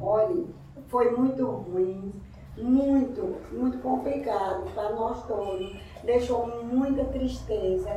Olha, foi muito ruim, muito, muito complicado para nós todos. Deixou muita tristeza.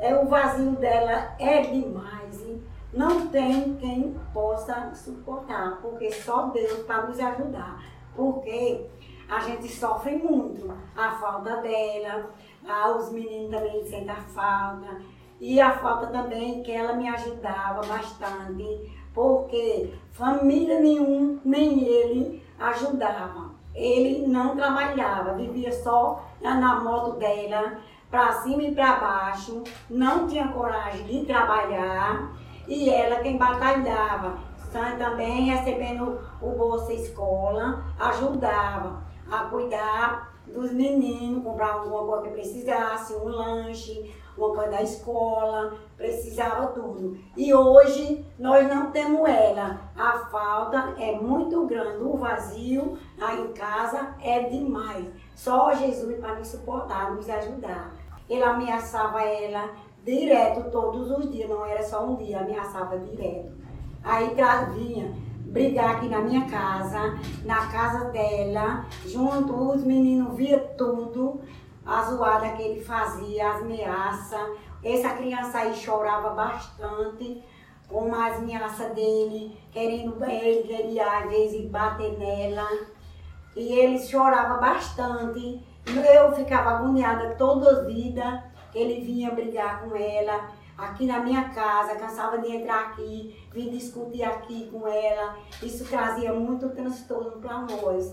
É, o vazio dela é demais. hein? Não tem quem possa suportar, porque só Deus para nos ajudar. Porque a gente sofre muito a falta dela, ah, os meninos também sentem a falta. E a falta também que ela me ajudava bastante, porque família nenhum, nem ele ajudava. Ele não trabalhava, vivia só na moto dela, para cima e para baixo, não tinha coragem de trabalhar e ela quem batalhava. Também recebendo o Bolsa Escola, ajudava a cuidar dos meninos, comprar alguma coisa que precisasse, um lanche, uma coisa da escola, precisava tudo. E hoje nós não temos ela. A falta é muito grande, o vazio aí em casa é demais. Só Jesus para nos suportar, nos ajudar. Ele ameaçava ela direto todos os dias, não era só um dia, ameaçava direto. Aí vinha brigar aqui na minha casa, na casa dela, junto, os meninos via tudo, a zoada que ele fazia, as ameaças. Essa criança aí chorava bastante com as ameaças dele, querendo ele, queria às vezes bater nela. E ele chorava bastante. Eu ficava agoniada toda a vida. Ele vinha brigar com ela aqui na minha casa, cansava de entrar aqui, vir discutir aqui com ela. Isso trazia muito transtorno para nós.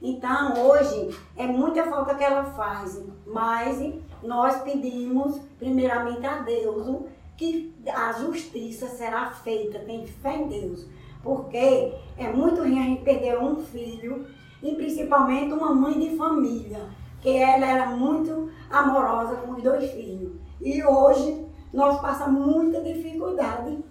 Então, hoje, é muita falta que ela faz, mas nós pedimos, primeiramente, a Deus que a justiça será feita, tem fé em Deus. Porque é muito ruim a gente perder um filho e principalmente uma mãe de família, que ela era muito amorosa com os dois filhos. E hoje nós passamos muita dificuldade